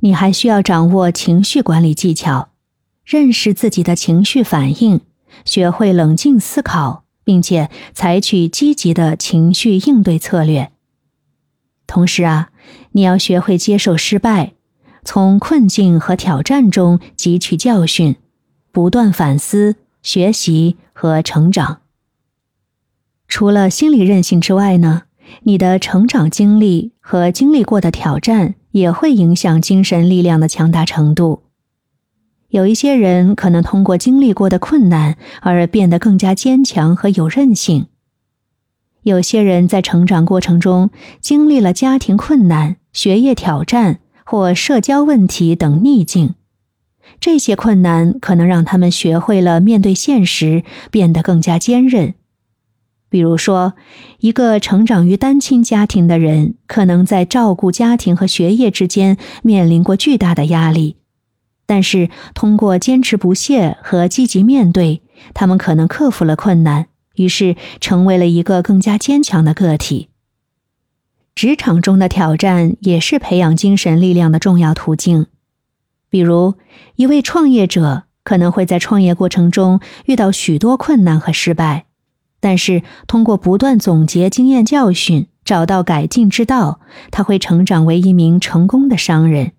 你还需要掌握情绪管理技巧，认识自己的情绪反应，学会冷静思考，并且采取积极的情绪应对策略。同时啊，你要学会接受失败，从困境和挑战中汲取教训，不断反思、学习和成长。除了心理韧性之外呢，你的成长经历和经历过的挑战也会影响精神力量的强大程度。有一些人可能通过经历过的困难而变得更加坚强和有韧性。有些人在成长过程中经历了家庭困难、学业挑战或社交问题等逆境，这些困难可能让他们学会了面对现实，变得更加坚韧。比如说，一个成长于单亲家庭的人，可能在照顾家庭和学业之间面临过巨大的压力，但是通过坚持不懈和积极面对，他们可能克服了困难，于是成为了一个更加坚强的个体。职场中的挑战也是培养精神力量的重要途径，比如一位创业者可能会在创业过程中遇到许多困难和失败。但是，通过不断总结经验教训，找到改进之道，他会成长为一名成功的商人。